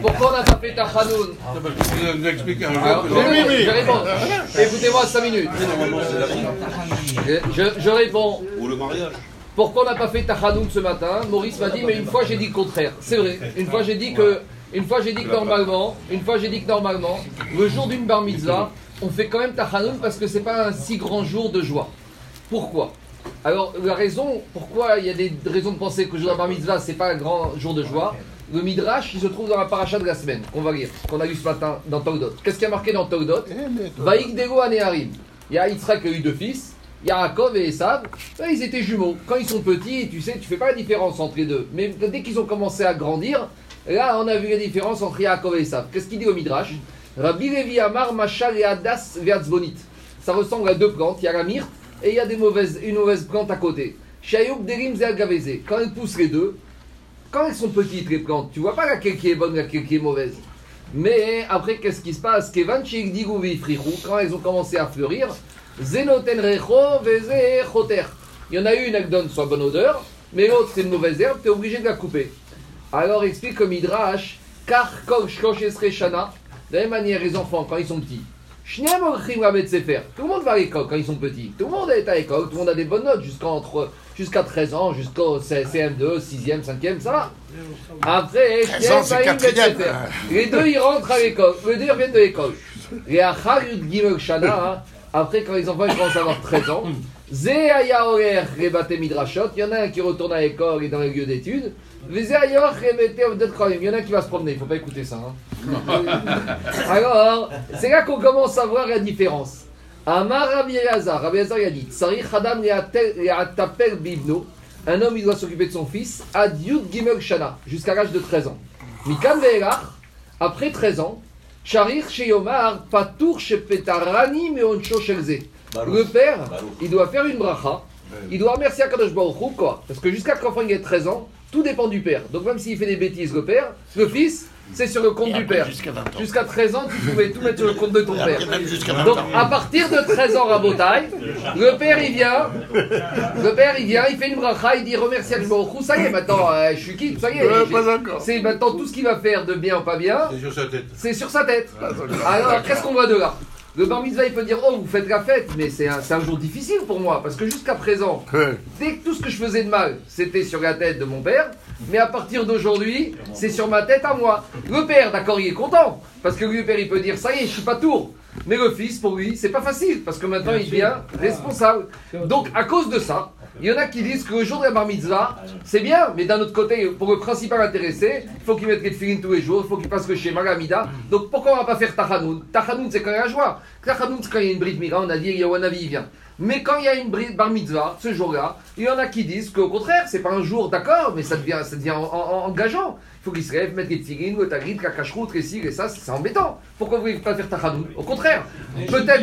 Pourquoi on n'a pas fait Tachanoun Nous expliquer un Alors, jour je, réponds. Écoutez-moi 5 minutes. Je, réponds. Ou le mariage. Pourquoi on n'a pas fait Tachanoun ce matin Maurice m'a dit, mais une fois j'ai dit le contraire. C'est vrai. Une fois j'ai dit que, une fois j'ai dit que normalement, une fois j'ai dit que normalement, le jour d'une bar mitzvah, on fait quand même Tachanoun parce que c'est pas un si grand jour de joie. Pourquoi? Alors la raison, pourquoi il y a des raisons de penser que le jour de la bar mitzvah c'est pas un grand jour de joie. Le midrash, il se trouve dans la paracha de la semaine qu'on va lire, qu'on a lu ce matin dans Togdot. Qu'est-ce qu'il y a marqué dans Togdot Vaïk Dego Aneharim. Il y a Yitzhak qui a eu deux fils, Yaakov et Esav. Ils étaient jumeaux. Quand ils sont petits, tu sais, tu fais pas la différence entre les deux. Mais dès qu'ils ont commencé à grandir, là, on a vu la différence entre Yaakov et Esav. Qu'est-ce qu'il dit au Midrash Rabbi Levi Amar Machal et Hadas Veatzbonit. Ça ressemble à deux plantes. Il y a la myrte et il y a des mauvaises, une mauvaise plante à côté. Shayouk Derim. Quand elles poussent les deux, quand elles sont petites les plantes, tu vois pas laquelle qui est bonne, laquelle qui est mauvaise. Mais après, qu'est-ce qui se passe? Quand elles ont commencé à fleurir. Il y en a une, elle donne soit bonne odeur, mais l'autre, c'est une mauvaise herbe, tu es obligé de la couper. Alors explique comme Midrash, Shana, de la même manière, les enfants, quand ils sont petits, Tout le monde va à l'école quand ils sont petits. Tout le monde est à l'école, tout le monde a des bonnes notes jusqu'à jusqu'à 13 ans, jusqu'au CM2, 6e, 5e, ça va. Après, 13 ans, c'est Shneim Baim Bet quatrième. Sefer. Les deux, ils rentrent à l'école. Les deux, ils reviennent de l'école. Et Achar Yud Gimel Shana, après, quand les enfants ils commencent à avoir 13 ans, Midrashot, il y en a un qui retourne à l'école et dans les lieux d'études. Il y en a un qui va se promener, il ne faut pas écouter ça. hein. Alors, c'est là qu'on commence à voir la différence. Amar Rabbi Elazar, Rabbi Elazar il a dit Tsarich Adam Le'atapel Bibno, un homme il doit s'occuper de son fils, ad Yud Gimel Shana, jusqu'à l'âge de 13 ans. Mikan Ve'elach, après 13 ans, Le père, il doit faire une bracha, il doit remercier Akadosh Baruch Hu, quoi. Parce que jusqu'à l'enfant il ait 13 ans, tout dépend du père. Donc même s'il fait des bêtises, le père, le fils, c'est sur le compte Et du après, père. jusqu'à 20 ans. Jusqu'à 13 ans, tu pouvais tout mettre sur le compte de ton Et père. après, même jusqu'à 20 Donc ans. à partir de 13 ans, Rabotai, le père il vient, le père il vient, il fait une bracha, il dit remercie Hu, ça y est, maintenant euh, je suis quitte, ça y est. C'est maintenant tout ce qu'il va faire de bien ou pas bien, C'est sur sa tête. c'est sur sa tête. Alors, qu'est-ce qu'on voit de là? Le bar mitzvah, il peut dire Oh, vous faites la fête, mais c'est un, c'est un jour difficile pour moi, parce que jusqu'à présent, Ouais. dès que tout ce que je faisais de mal, c'était sur la tête de mon père, mais à partir d'aujourd'hui, c'est sur ma tête à moi. Le père, d'accord, il est content, parce que lui, le père, il peut dire Ça y est, je suis pas tour. Mais le fils, pour lui, c'est pas facile, parce que maintenant, il devient responsable. Donc, à cause de ça, il y en a qui disent que le jour de la bar mitzvah, c'est bien, mais d'un autre côté, pour le principal intéressé, il faut qu'il mette les filines tous les jours, il faut qu'il passe le schéma, la mida. Donc pourquoi on va pas faire Tachanoun Tachanoun, c'est quand il y a joie. Tachanoun, c'est quand il y a une bride mira, on a dit, il y a Wanavi, il vient. Mais quand il y a une bride bar mitzvah, ce jour-là, il y en a qui disent qu'au contraire, c'est pas un jour d'accord, mais ça devient, ça devient en- en- engageant. Il faut qu'ils se lèvent, mettent les filines, le tagrit, la cacheroute, les cils, et ça, c'est embêtant. Pourquoi vous voulez pas faire Tachanoun Au contraire, peut-être.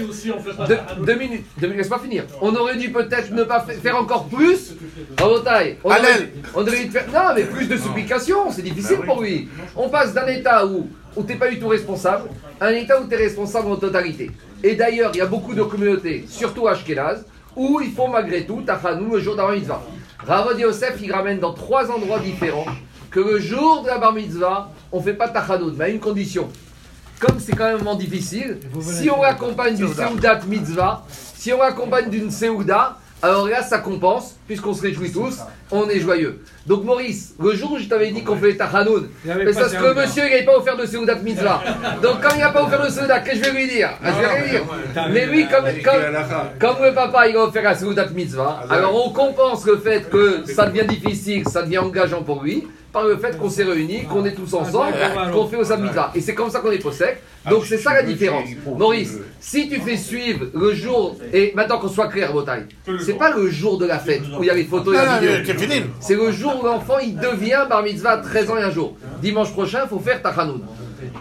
Deux, deux minutes, deux minutes, laisse-moi finir. On aurait dû peut-être ne pas fa- faire encore plus. On aurait, Allez. on aurait dû faire. Non, mais plus de supplications, c'est difficile pour lui. On passe d'un état où, où tu n'es pas du tout responsable à un état où tu es responsable en totalité. Et d'ailleurs, il y a beaucoup de communautés, surtout à Ashkenaz, où ils font malgré tout Tachanou le jour d'avant mitzvah. Ravod Yosef, il ramène dans trois endroits différents que le jour de la bar mitzvah, on ne fait pas Tachanout, mais à une condition. Comme c'est quand même un moment difficile, si on l'accompagne d'une Seudat mitzvah, si on l'accompagne d'une Seuda, alors là ça compense, puisqu'on se réjouit tous, on est joyeux. Donc Maurice, le jour où je t'avais dit qu'on fait Tachanoun, mais parce que monsieur il n'avait pas offert de Seudat mitzvah. Donc quand il n'a pas offert de Seuda, qu'est-ce que je vais lui dire? Ah, Je vais rien dire. Mais lui, comme, comme, comme le papa il a offert la Seudat mitzvah, alors on compense le fait que ça devient difficile, ça devient engageant pour lui, par le fait qu'on s'est réunis, qu'on est tous ensemble, qu'on fait au mitzvah. Et c'est comme ça qu'on est possèque. Donc c'est ça la différence. Maurice, si tu fais suivre le jour, et maintenant qu'on soit clair, Botaille, c'est pas le jour de la fête où il y a les photos et la Ah, vidéo. C'est le jour où l'enfant il devient bar mitzvah 13 ans et un jour. Dimanche prochain, il faut faire Tachanoun.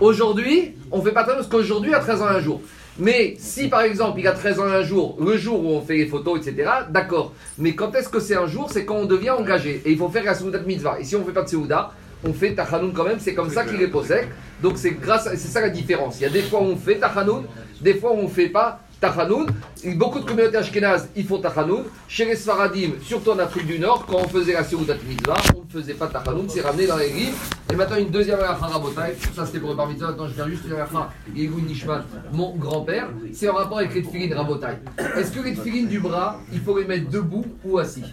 Aujourd'hui, on fait pas Tachanoun parce qu'aujourd'hui, a 13 ans et un jour. Mais si par exemple il a 13 ans un jour, le jour où on fait les photos, etc., d'accord. Mais quand est-ce que c'est un jour? C'est quand on devient engagé. Et il faut faire la Seudat Mitzvah. Et si on ne fait pas de Seuda, on fait Tachanoun quand même, c'est comme ça qu'il est possède. Donc c'est grâce, c'est ça la différence. Il y a des fois où on fait Tachanoun, des fois où on ne fait pas Tachanoun. Beaucoup de communautés ashkénazes, ils font Tachanoun. Chez les Sfaradim, surtout en Afrique du Nord, quand on faisait la Seudat Mitzvah, on ne faisait pas Tachanoun, c'est ramené dans les livres. Et maintenant, une deuxième Alacha Rabotai, ça c'était pour le Bar Mitzvah, maintenant je viens juste une Alacha, Yehou Nishman, mon grand-père, c'est en rapport avec les tefilines Rabotai. Est-ce que les tefilines du bras, il faut les mettre debout ou assis?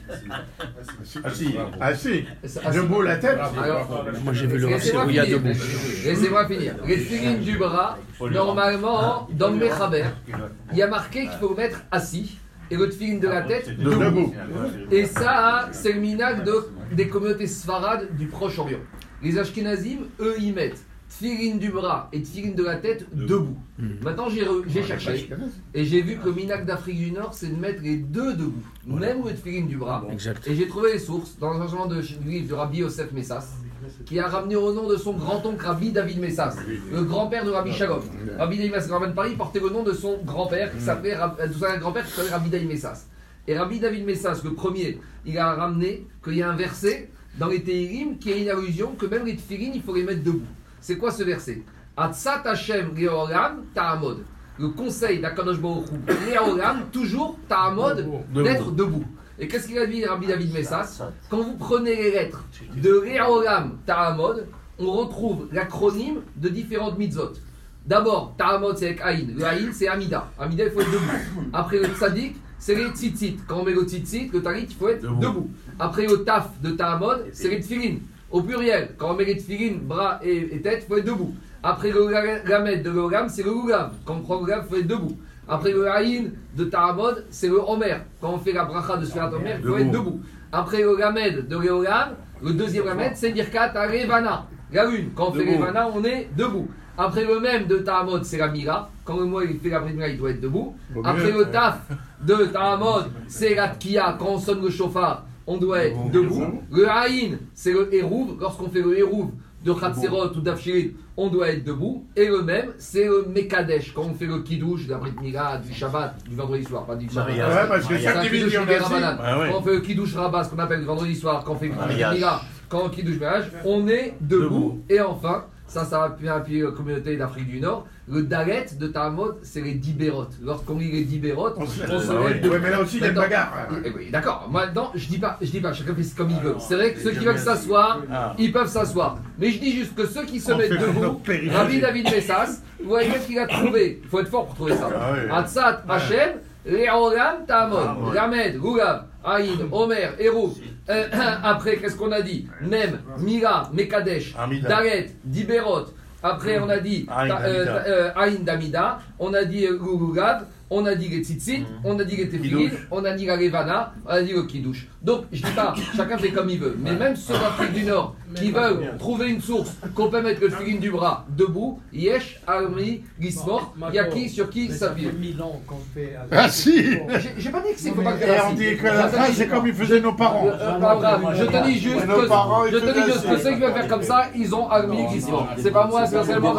Assis. Assis. Debout la tête. Alors, Moi j'ai vu le Rav debout. Laissez-moi finir. Les tefilines du bras, normalement, dans le Mechaber, il y a marqué qu'il faut mettre assis. Et le tefilin de la tête debout. Et ça, c'est le minag de, des communautés sfarades du Proche-Orient. Les Ashkenazim, eux, ils mettent tefilin du bras et tefilin de la tête debout. Maintenant, j'ai re- j'ai cherché. et j'ai vu que le minag d'Afrique du Nord, c'est de mettre les deux debout, même le tefilin du bras. Et j'ai trouvé les sources dans un changement de du livre de Rabbi Yosef Messas, qui a ramené au nom de son grand-oncle Rabbi David Messas, le grand-père de Rabbi Shalom. Rabbi David Messas, ramène Paris, portait le nom de son grand-père, qui s'appelait Rab- euh, de grand-père qui s'appelait Rabbi David Messas. Et Rabbi David Messas, le premier, il a ramené qu'il y a un verset dans les Tehillim qui est une allusion que même les tefillin, il faut les mettre debout. C'est quoi ce verset? Atzat Hashem Ta'amod. Le conseil d'Akadosh Baruch Hu, toujours Ta'amod, d'être debout. Et qu'est-ce qu'il a dit Rabbi David Messas Quand vous prenez les lettres de Leolam Ta'amod, on retrouve l'acronyme de différentes mitzvot. D'abord, Ta'amod c'est avec Aïn. Le Aïn c'est Amida. Amida il faut être debout. Après le Tzadik, c'est les tzitzit. Quand on met le tzitzit, le talit, il faut être debout. Après le Taf de Ta'amod, c'est les tfilin. Au pluriel, quand on met les tfilin, bras et, et tête, il faut être debout. Après le Lamed de l'Olam, c'est le Lulav. Quand on prend le Lulav, il faut être debout. Après le Aïn de Ta'amod, c'est le Omer. Quand on fait la bracha de Sfirat Omer, il faut être debout. Après le Lamed de l'Olam, le deuxième Lamed, c'est Birkat Arevana. La lune. Quand on fait les Vana, on est debout. Après le même de Ta'amod, c'est la Mira. Quand le mois il fait la Mira, il doit être debout. Après le Taf de Ta'amod, c'est la Tkia. Quand on sonne le chauffard, on doit être debout. Le Haïn, c'est le Hérouv. Lorsqu'on fait le Hérouv de Khatserot ou d'Afshirit, on doit être debout. Et le même, c'est le Mekadesh. Quand on fait le Kiddush, la Brit Mila, du Shabbat, du vendredi soir, pas du Shabbat. Ouais, parce que chaque division. Ah. Quand on fait le kiddush rabat, ce qu'on appelle le vendredi soir, quand on fait le kiddush Mariage. mira, quand on kiddush mariage, on est debout. Et enfin, ça, ça va appuyer, appuyer la communauté d'Afrique du Nord. Le dalet de Tamod, c'est les dibérotes. Lorsqu'on lit les dibérotes, on se Ah lève debout. Ouais, mais là aussi, il y a une Maintenant- bagarre. Eh oui, D'accord, moi non, je dis pas, je dis pas, chacun fait comme il veut. C'est vrai que ceux qui veulent s'asseoir, ils peuvent s'asseoir. Mais je dis juste que ceux qui se mettent debout. Rabbi David Messas, vous voyez qu'est-ce qu'il a trouvé Il faut être fort pour trouver ça. Ah oui. Atzat Hashem, Leolam Tamod, Lamed, Gulav, Aïn, Omer, Hérouf. Euh, après, qu'est-ce qu'on a dit Même, Mira, Mekadesh. Daret, Diberot. Après, on a dit Aïn euh, Damida. euh, Damida, on a dit Gulugav, on a dit les tzitzit, on a dit les tefillin, on a dit la levana, on a dit le kiddush. Donc, je dis pas, chacun fait comme il veut. Mais même ceux d'Afrique du Nord qui veulent trouver une source qu'on peut mettre le tefillin du bras debout, Yesh, Armi, Gismor, il y a qui sur qui ça s'appuie. fait mille ans qu'on fait. avec- Ah si J'ai pas dit que c'est faut pas on assis. dit que la fin, c'est comme ils faisaient nos parents. euh, pas grave, je te dis juste que, ils je te dis faisaient juste que assis. ceux qui veulent faire comme ça, ils ont Armi, Gismor. C'est pas moi, c'est seulement